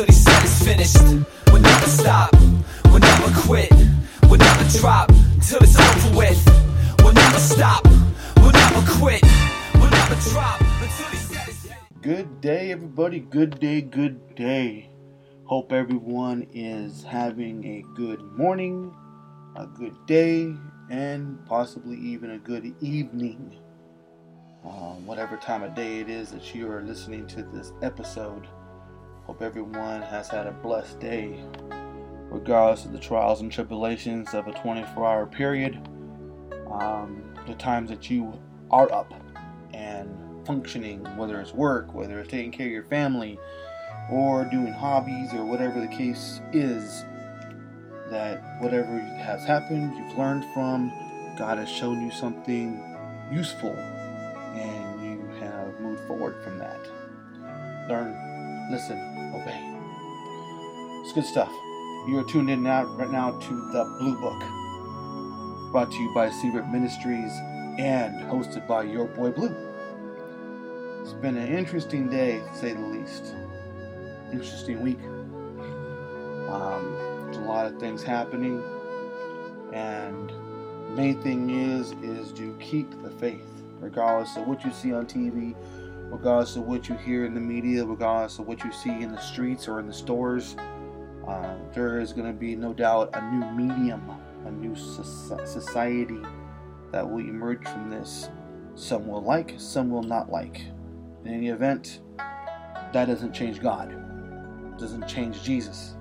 until he said it's finished. We'll never stop, we'll never quit, we'll never drop till it's over with. We'll never stop, we'll never quit, we'll never drop. Good day, everybody. Good day, good day. Hope everyone is having a good morning, a good day, and possibly even a good evening. Uh, whatever time of day it is that you are listening to this episode. Hope everyone has had a blessed day, regardless of the trials and tribulations of a 24 hour period. Um, the times that you are up and functioning, whether it's work, whether it's taking care of your family, or doing hobbies, or whatever the case is, that whatever has happened, you've learned from, God has shown you something useful, and you have moved forward from that. Learn, listen, obey. It's good stuff. You are tuned in now, right now to the Blue Book, brought to you by Secret Ministries and hosted by your boy Blue. It's been an interesting day, to say the least. Interesting week. Um, there's a lot of things happening, and main thing is is to keep the faith, regardless of what you see on TV, regardless of what you hear in the media, regardless of what you see in the streets or in the stores. Uh, there is going to be no doubt a new medium, a new society that will emerge from this. Some will like, some will not like. In any event, that doesn't change God, doesn't change Jesus,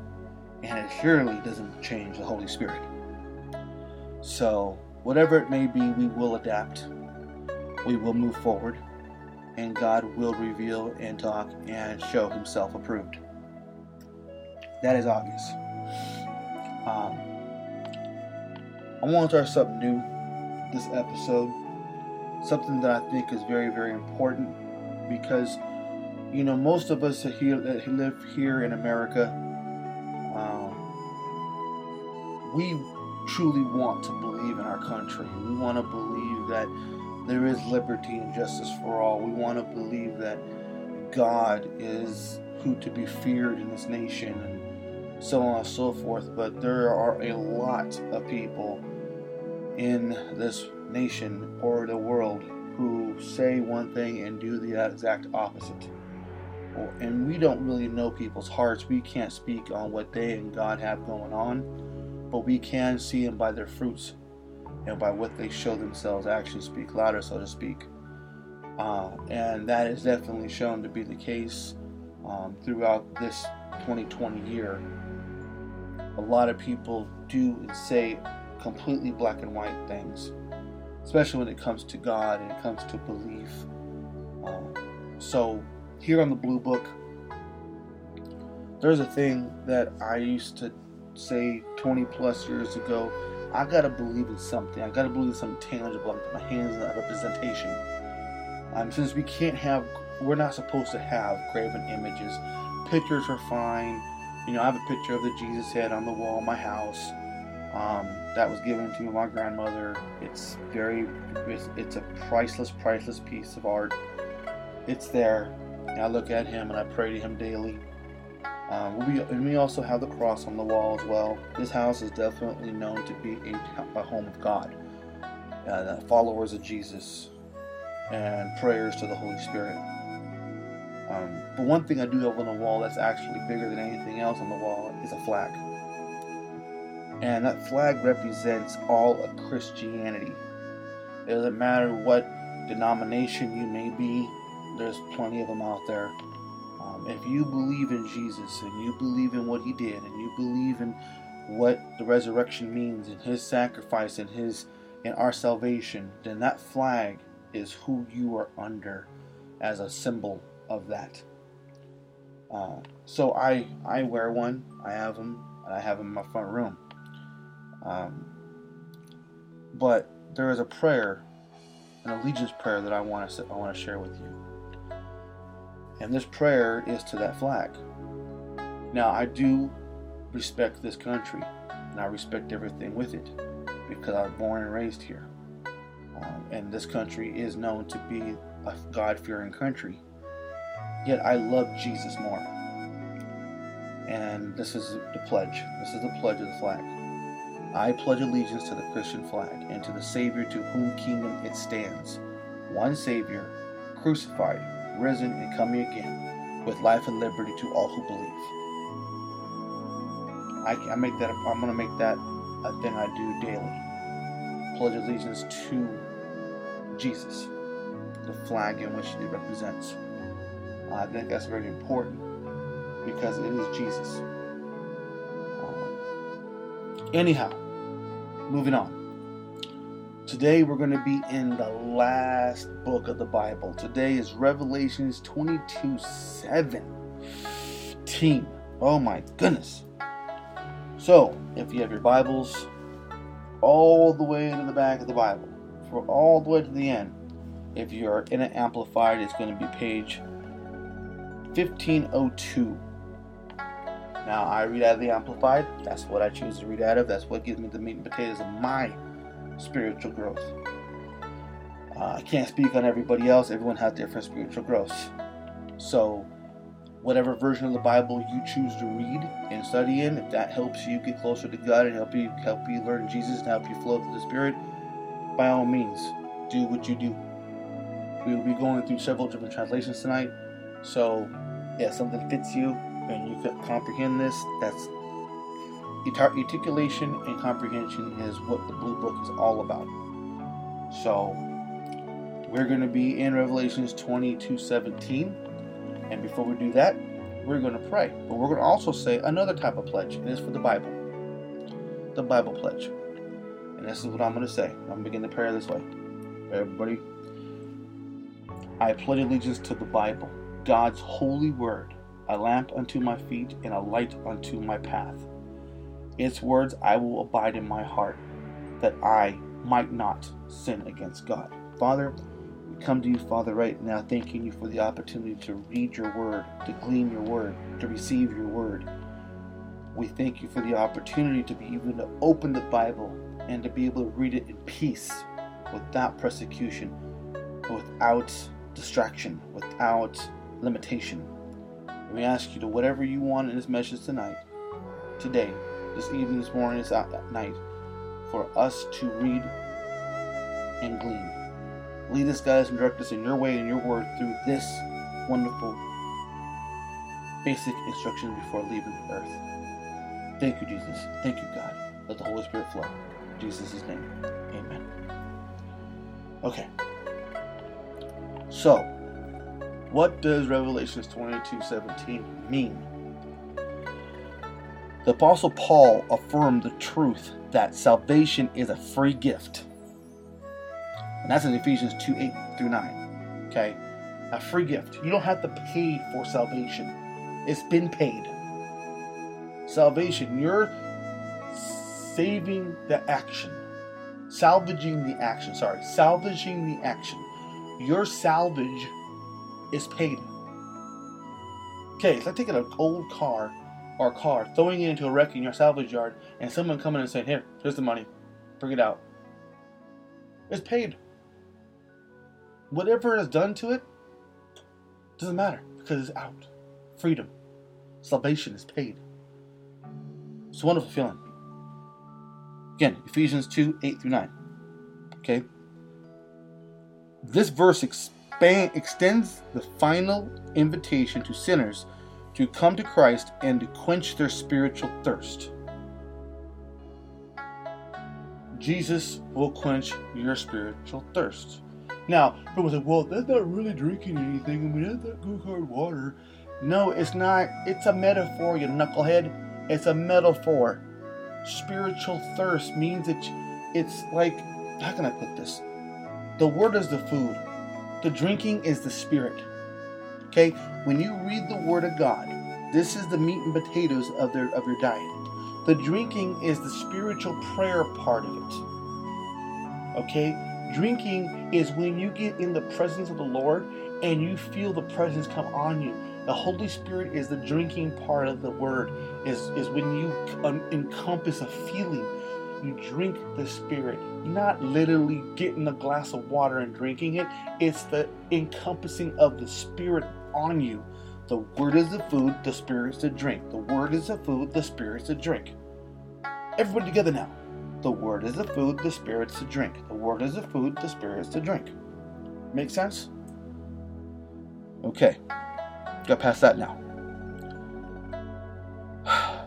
and it surely doesn't change the Holy Spirit. So, whatever it may be, we will adapt, we will move forward, and God will reveal and talk and show Himself approved. That is obvious. Um, I want to start something new this episode, something that I think is very, very important because you know most of us that live here in America, um, we truly want to believe in our country. We want to believe that there is liberty and justice for all. We want to believe that God is who to be feared in this nation and so on and so forth. But there are a lot of people in this nation or the world who say one thing and do the exact opposite. And we don't really know people's hearts. We can't speak on what they and God have going on, but we can see them by their fruits and by what they show themselves actually speak louder, so to speak. Uh, and that is definitely shown to be the case um, throughout this 2020 year. A lot of people do and say completely black and white things, especially when it comes to God and it comes to belief. Um, so, here on the Blue Book, there's a thing that I used to say 20 plus years ago. I gotta believe in something. I gotta believe in something tangible. I put my hands in that representation. Um, since we can't have, we're not supposed to have graven images. Pictures are fine. You know, I have a picture of the Jesus head on the wall of my house. Um, that was given to me by my grandmother. It's very, it's, it's, a priceless, priceless piece of art. It's there. And I look at him and I pray to him daily. Um, we, and we also have the cross on the wall as well. This house is definitely known to be a, a home of God, uh, followers of Jesus, and prayers to the Holy Spirit. Um, but one thing I do have on the wall that's actually bigger than anything else on the wall is a flag. And that flag represents all of Christianity. It doesn't matter what denomination you may be, there's plenty of them out there. If you believe in Jesus and you believe in what he did and you believe in what the resurrection means and his sacrifice and his and our salvation, then that flag is who you are under as a symbol of that. Uh, so I I wear one. I have them. And I have them in my front room. Um, but there is a prayer, an allegiance prayer that I want to I want to share with you. And this prayer is to that flag. Now I do respect this country, and I respect everything with it because I was born and raised here. Um, and this country is known to be a God fearing country. Yet I love Jesus more. And this is the pledge. This is the pledge of the flag. I pledge allegiance to the Christian flag and to the Savior to whom kingdom it stands. One Savior, crucified, risen, and coming again, with life and liberty to all who believe. I, I make that. I'm gonna make that a thing I do daily. Pledge allegiance to Jesus, the flag in which it represents. I think that's very important because it is Jesus. Anyhow, moving on. Today we're going to be in the last book of the Bible. Today is Revelations 22 17. Oh my goodness. So, if you have your Bibles all the way to the back of the Bible, for all the way to the end, if you're in an amplified, it's going to be page 1502. Now, I read out of the Amplified. That's what I choose to read out of. That's what gives me the meat and potatoes of my spiritual growth. Uh, I can't speak on everybody else. Everyone has different spiritual growth. So, whatever version of the Bible you choose to read and study in, if that helps you get closer to God and help you help you learn Jesus and help you flow through the Spirit, by all means, do what you do. We will be going through several different translations tonight. So, if something fits you and you can comprehend this, that's articulation and comprehension is what the Blue Book is all about. So, we're going to be in Revelations 22 17. And before we do that, we're going to pray. But we're going to also say another type of pledge. It is for the Bible. The Bible pledge. And this is what I'm going to say. I'm going to begin the prayer this way. Everybody, I pledge allegiance to the Bible, God's holy word, a lamp unto my feet and a light unto my path. Its words I will abide in my heart, that I might not sin against God. Father, we come to you, Father, right now, thanking you for the opportunity to read your word, to glean your word, to receive your word. We thank you for the opportunity to be able to open the Bible and to be able to read it in peace, without persecution, without distraction, without limitation. We ask you to whatever you want in this message tonight, today, this evening, this morning, this night, for us to read and glean. Lead us, guide us, and direct us in your way and your word through this wonderful basic instruction before leaving the earth. Thank you, Jesus. Thank you, God. Let the Holy Spirit flow. Jesus' name. Amen. Okay. So, what does Revelations 22 17 mean? The Apostle Paul affirmed the truth that salvation is a free gift. And that's in Ephesians 2 8 through 9. Okay? A free gift. You don't have to pay for salvation, it's been paid. Salvation, you're saving the action, salvaging the action, sorry, salvaging the action. Your salvage is paid. Okay, it's like taking an old car or a car, throwing it into a wreck in your salvage yard, and someone coming and saying, Here, here's the money, bring it out. It's paid. Whatever is done to it doesn't matter because it's out. Freedom. Salvation is paid. It's a wonderful feeling. Again, Ephesians 2 8 through 9. Okay? This verse expand, extends the final invitation to sinners to come to Christ and to quench their spiritual thirst. Jesus will quench your spiritual thirst. Now, people say, well, that's not really drinking anything. I mean, that's not good hard water. No, it's not. It's a metaphor, you knucklehead. It's a metaphor. Spiritual thirst means that it's like, how can I put this? The word is the food, the drinking is the spirit. Okay? When you read the word of God, this is the meat and potatoes of their of your diet. The drinking is the spiritual prayer part of it. Okay? Drinking is when you get in the presence of the Lord and you feel the presence come on you. The Holy Spirit is the drinking part of the word. Is is when you encompass a feeling. You drink the Spirit. Not literally getting a glass of water and drinking it. It's the encompassing of the Spirit on you The Word is the food, the spirit is the drink. The Word is the food, the spirit is the drink. Everybody together now. The Word is the food, the spirit is the drink. The Word is the food, the spirit is the drink. Make sense? Okay. Got past that now.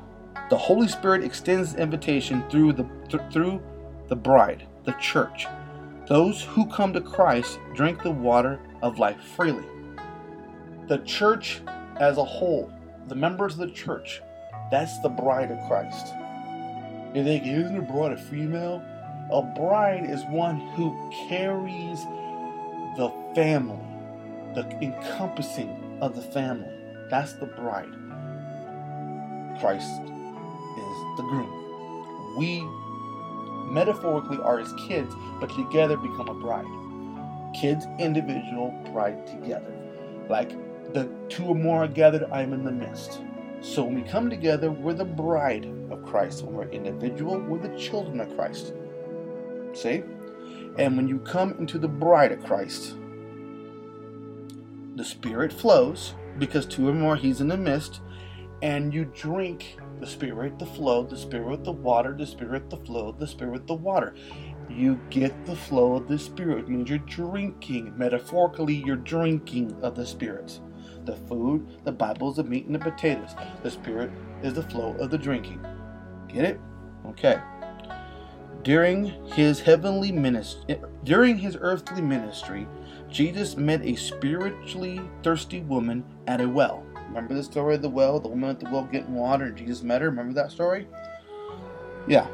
The Holy Spirit extends the invitation through the th- through the bride, the church. Those who come to Christ drink the water of life freely. The church as a whole, the members of the church, that's the bride of Christ. You think, isn't a bride a female? A bride is one who carries the family, the encompassing of the family. That's the bride. Christ is the groom. We metaphorically are his kids, but together become a bride. Kids individual, bride together. Like the two or more are gathered, I am in the midst. So when we come together, we're the bride of Christ. When we're individual, we're the children of Christ. See? And when you come into the bride of Christ, the Spirit flows because two or more, He's in the midst, and you drink the Spirit, the flow, the Spirit, the water, the Spirit, the flow, the Spirit, the water. You get the flow of the Spirit, it means you're drinking. Metaphorically, you're drinking of the Spirit. The food, the Bible is the meat and the potatoes. The Spirit is the flow of the drinking. Get it? Okay. During his heavenly ministry, during his earthly ministry, Jesus met a spiritually thirsty woman at a well. Remember the story of the well, the woman at the well getting water, and Jesus met her? Remember that story? Yeah.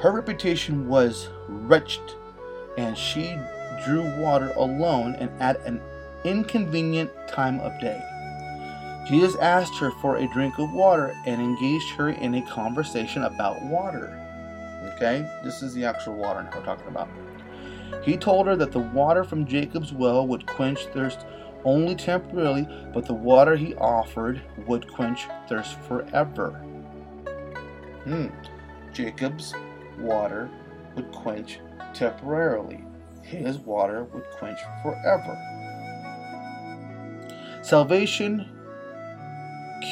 Her reputation was wretched, and she drew water alone and at an inconvenient time of day. Jesus asked her for a drink of water and engaged her in a conversation about water. Okay, this is the actual water we're talking about. He told her that the water from Jacob's well would quench thirst only temporarily, but the water he offered would quench thirst forever. Hmm. Jacob's water would quench temporarily. His water would quench forever. Salvation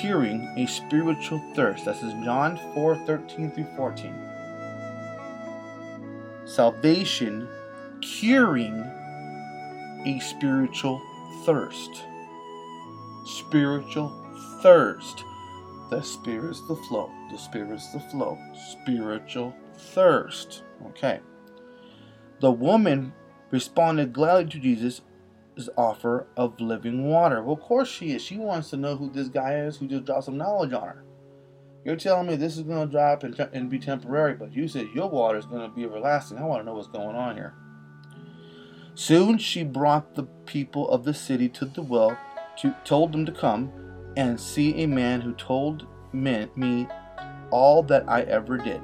curing a spiritual thirst. This is John 4 13 through 14. Salvation curing a spiritual thirst. Spiritual thirst. The spirit is the flow. The spirit is the flow. Spiritual thirst. Okay. The woman responded gladly to Jesus' offer of living water. Well, of course she is. She wants to know who this guy is who just dropped some knowledge on her. You're telling me this is going to drop and, and be temporary, but you said your water is going to be everlasting. I want to know what's going on here. Soon she brought the people of the city to the well, to, told them to come and see a man who told me all that I ever did.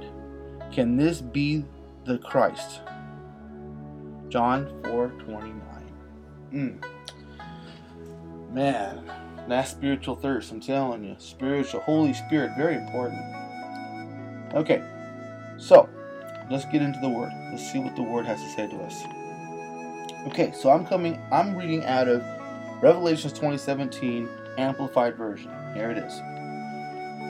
Can this be the Christ? John 4:29. Mm. Man, that spiritual thirst, I'm telling you. Spiritual, Holy Spirit, very important. Okay, so let's get into the Word. Let's see what the Word has to say to us. Okay, so I'm coming, I'm reading out of Revelations 2017 Amplified Version. Here it is.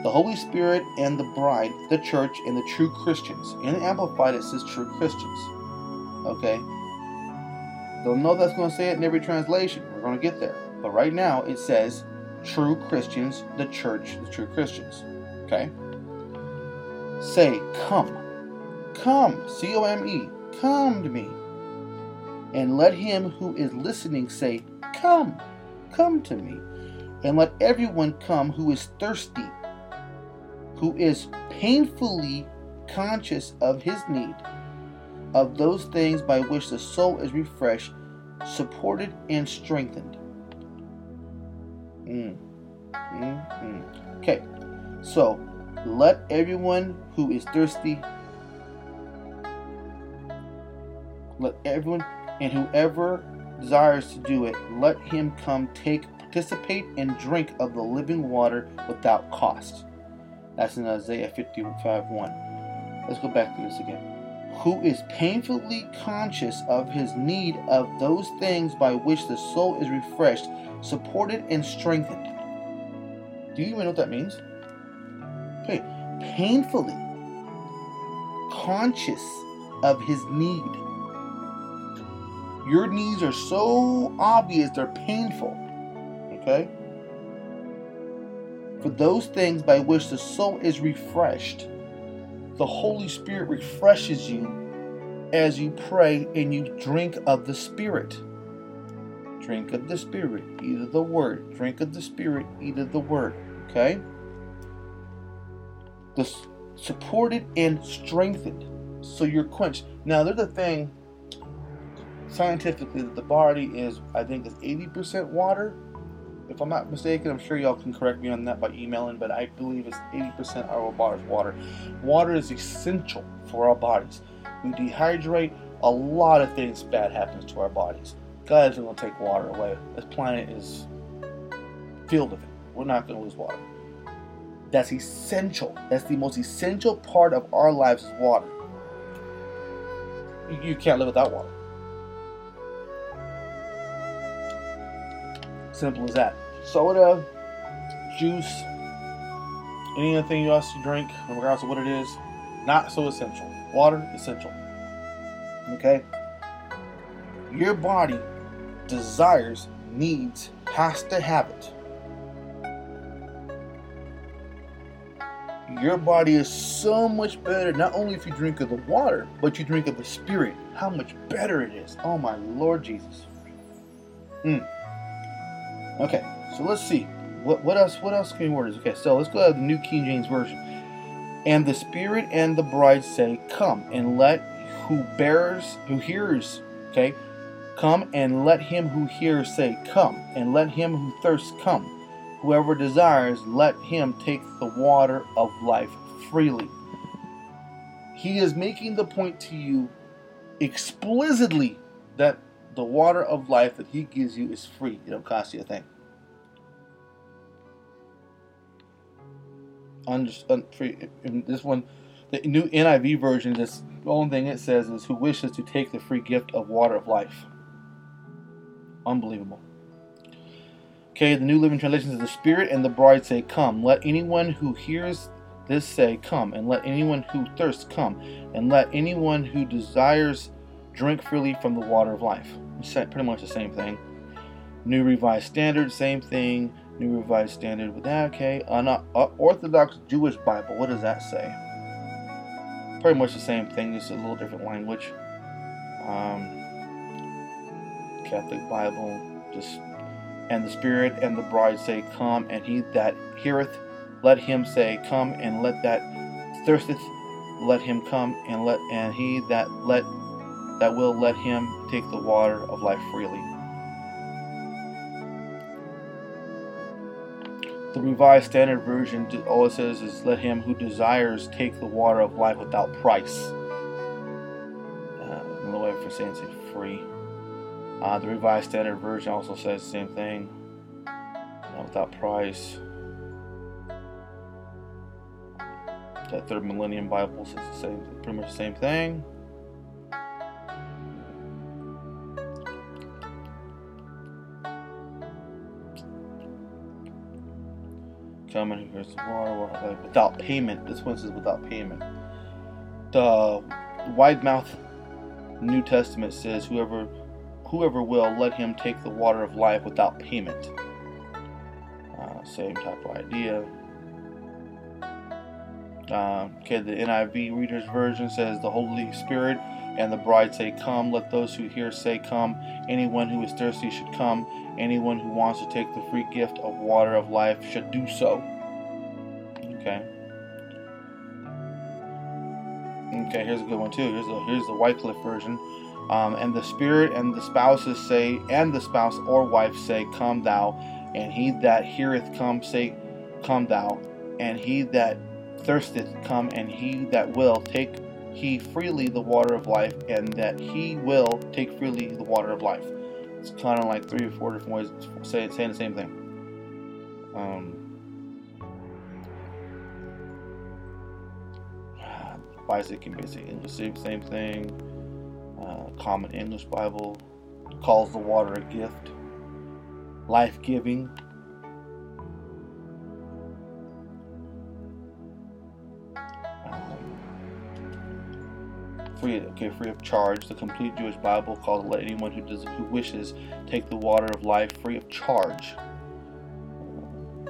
The Holy Spirit and the bride, the church, and the true Christians. In the Amplified, it says true Christians. Okay? Don't know that's going to say it in every translation. We're going to get there. But right now, it says true Christians, the church, the true Christians. Okay? Say, come. Come. C O M E. Come to me. And let him who is listening say, Come. Come to me. And let everyone come who is thirsty, who is painfully conscious of his need, of those things by which the soul is refreshed, supported, and strengthened. Mm. Mm-hmm. Okay, so let everyone who is thirsty, let everyone and whoever desires to do it, let him come take, participate, and drink of the living water without cost. That's in Isaiah 55 1. Let's go back to this again. Who is painfully conscious of his need of those things by which the soul is refreshed, supported, and strengthened. Do you even know what that means? Okay, painfully conscious of his need. Your needs are so obvious, they're painful. Okay? For those things by which the soul is refreshed, the Holy Spirit refreshes you as you pray and you drink of the Spirit. Drink of the Spirit, of the Word. Drink of the Spirit, of the Word. Okay? The supported and strengthened. So you're quenched. Now there's a thing scientifically that the body is I think is 80% water. If I'm not mistaken, I'm sure y'all can correct me on that by emailing, but I believe it's 80% of our body's water. Water is essential for our bodies. We dehydrate, a lot of things bad happens to our bodies. God isn't going to take water away. This planet is filled with it. We're not going to lose water. That's essential. That's the most essential part of our lives is water. You can't live without water. Simple as that. Soda, juice, anything else you drink, regardless of what it is, not so essential. Water, essential. Okay? Your body desires, needs, has to have it. Your body is so much better, not only if you drink of the water, but you drink of the Spirit. How much better it is. Oh my Lord Jesus. Mm. Okay, so let's see. What, what else what else can we this? Okay, so let's go to the New King James Version. And the Spirit and the bride say, Come, and let who bears, who hears, okay, come, and let him who hears say, Come, and let him who thirsts come. Whoever desires, let him take the water of life freely. He is making the point to you explicitly that the water of life that he gives you is free. It don't cost you a thing. Under, this one, the new NIV version, this the only thing it says is who wishes to take the free gift of water of life. Unbelievable. Okay, the New Living Translation says, The Spirit and the bride say, Come. Let anyone who hears this say, Come. And let anyone who thirsts come. And let anyone who desires drink freely from the water of life. Pretty much the same thing. New Revised Standard, same thing. New Revised Standard with that. Okay, An uh, Orthodox Jewish Bible. What does that say? Pretty much the same thing, just a little different language. Um, Catholic Bible, just and the Spirit and the bride say, Come, and he that heareth, let him say, Come, and let that thirsteth, let him come, and let and he that let that will let him take the water of life freely. The Revised Standard Version, all it says is, Let him who desires take the water of life without price. Uh, another way for saying it's free. Uh, the Revised Standard Version also says the same thing. Uh, without price. That Third Millennium Bible says the same, pretty much the same thing. The water without payment. This one says without payment. The Weymouth New Testament says whoever whoever will let him take the water of life without payment. Uh, same type of idea. Uh, okay, the NIV Reader's Version says the Holy Spirit and the bride say, Come. Let those who hear say, Come. Anyone who is thirsty should come. Anyone who wants to take the free gift of water of life should do so. Okay. Okay, here's a good one too. Here's the here's the Wycliffe version. Um, and the spirit and the spouses say, and the spouse or wife say, Come thou, and he that heareth come say, Come thou, and he that thirsteth come, and he that will take he freely the water of life, and that he will take freely the water of life. It's kind of like three or four different ways saying the same thing. Um, Isaac and basic English, same, same thing. Uh, Common English Bible calls the water a gift, life giving. Free okay free of charge. The complete Jewish Bible calls let anyone who does who wishes take the water of life free of charge.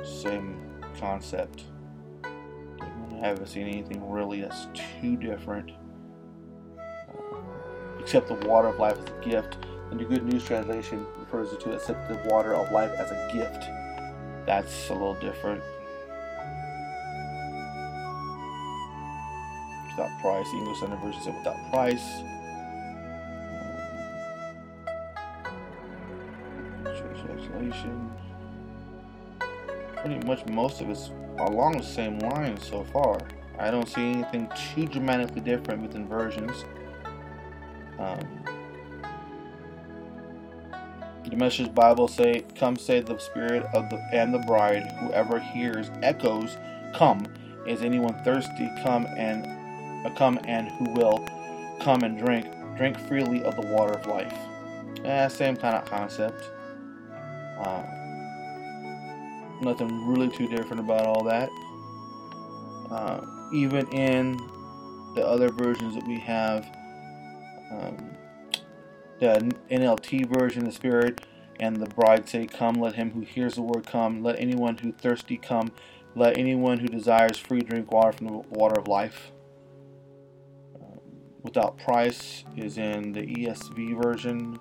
Same concept. I haven't seen anything really that's too different, uh, except the water of life as a gift. And the Good News Translation refers to it accept the water of life as a gift. That's a little different. Without price. The English Standard Version said without price. Translation. Pretty much most of it's along the same lines so far. I don't see anything too dramatically different within versions. Um, the Message Bible say, "Come, say the Spirit of the and the Bride. Whoever hears echoes, come. Is anyone thirsty? Come and come and who will come and drink. Drink freely of the water of life." Eh, same kind of concept. Uh, nothing really too different about all that. Uh, even in the other versions that we have, um, the NLT version, the Spirit and the bride say, Come, let him who hears the word come, let anyone who thirsty come, let anyone who desires free drink water from the water of life. Without price is in the ESV version.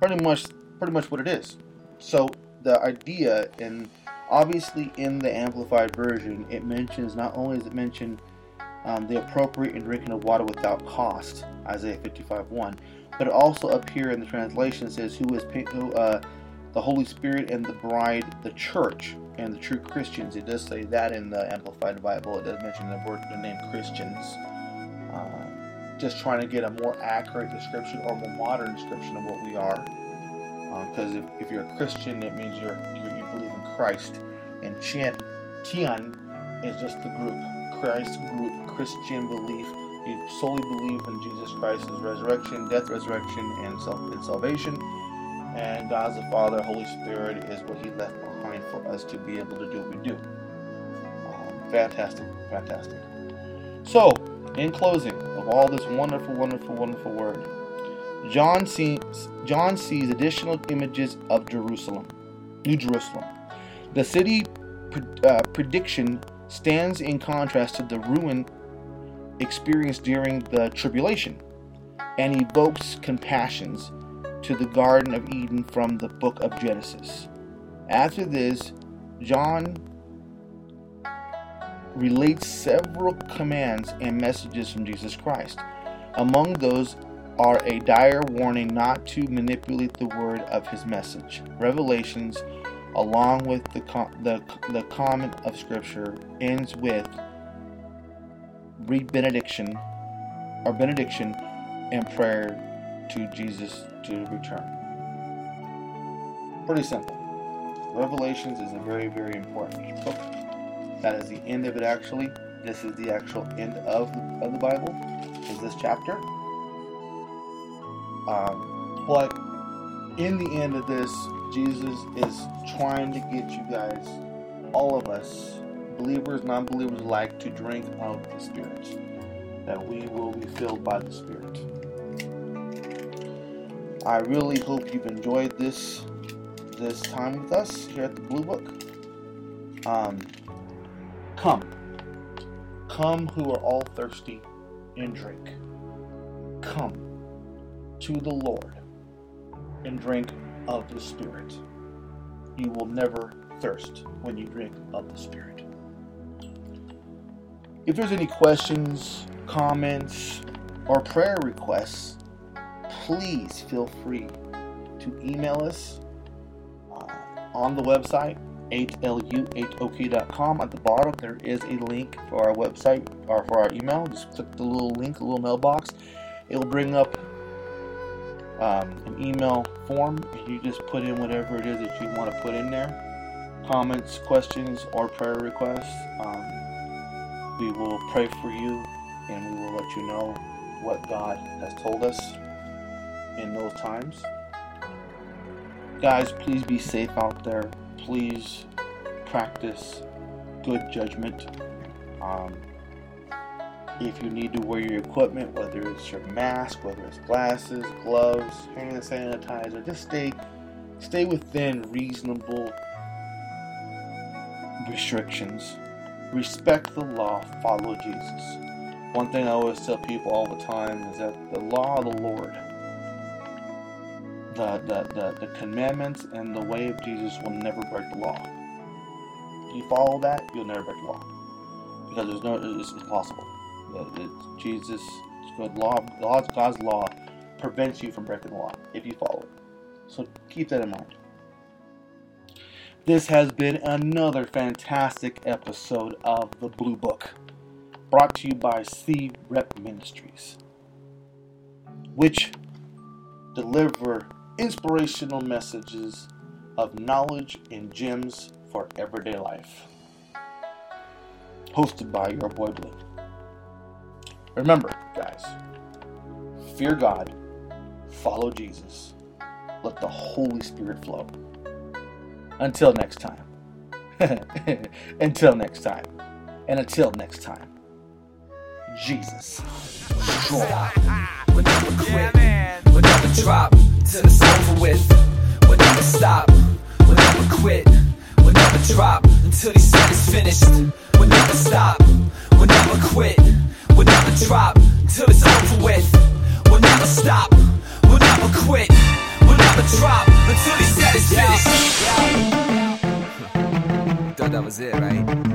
Pretty much, pretty much what it is. So the idea, and obviously in the amplified version, it mentions not only does it mention um, the appropriate in drinking of water without cost, Isaiah 55:1, but it also up here in the translation says, "Who is who, uh, the Holy Spirit and the bride, the church, and the true Christians." It does say that in the amplified Bible. It does mention the word, the name Christians. Uh, just trying to get a more accurate description or more modern description of what we are. Because uh, if, if you're a Christian, it means you're, you're you believe in Christ, and Tian, Tian is just the group, Christ group, Christian belief. You solely believe in Jesus Christ's resurrection, death, resurrection, and, self, and salvation. And God the Father, Holy Spirit is what He left behind for us to be able to do what we do. Um, fantastic, fantastic. So, in closing, of all this wonderful, wonderful, wonderful word, John sees, John sees additional images of Jerusalem, New Jerusalem. The city uh, prediction stands in contrast to the ruin experienced during the tribulation and evokes compassions to the Garden of Eden from the book of Genesis. After this, John relates several commands and messages from Jesus Christ. Among those are a dire warning not to manipulate the word of his message. Revelations, along with the, the, the comment of Scripture, ends with read benediction or benediction and prayer to Jesus to return. Pretty simple. Revelations is a very, very important book. That is the end of it actually. This is the actual end of the, of the Bible, is this chapter. Um, but in the end of this, Jesus is trying to get you guys, all of us, believers, non believers alike, to drink of the Spirit, that we will be filled by the Spirit. I really hope you've enjoyed this this time with us here at the Blue Book. Um, come, come who are all thirsty and drink. Come to the Lord and drink of the Spirit. You will never thirst when you drink of the Spirit. If there's any questions, comments, or prayer requests, please feel free to email us on the website 8lu8ok.com. At the bottom, there is a link for our website or for our email. Just click the little link, the little mailbox. It'll bring up um, an email form and you just put in whatever it is that you want to put in there comments questions or prayer requests um, we will pray for you and we will let you know what god has told us in those times guys please be safe out there please practice good judgment um, If you need to wear your equipment, whether it's your mask, whether it's glasses, gloves, hand sanitizer, just stay stay within reasonable restrictions. Respect the law, follow Jesus. One thing I always tell people all the time is that the law of the Lord, the, the, the, the commandments and the way of Jesus will never break the law. If you follow that, you'll never break the law. Because there's no, it's impossible. It's Jesus, good law, God's law prevents you from breaking the law if you follow it. So keep that in mind. This has been another fantastic episode of The Blue Book, brought to you by C Rep Ministries, which deliver inspirational messages of knowledge and gems for everyday life. Hosted by your boy Blue. Remember, guys, fear God, follow Jesus, let the Holy Spirit flow. Until next time. until next time. And until next time. Jesus. Drop till it's over with. We'll never stop. We'll never quit. We'll never drop until he said it's finished. We'll never stop. We'll never quit. We'll never drop until it's over with. We'll never stop. We'll never quit. We'll never drop until he said it's finished. Thought that was it, right?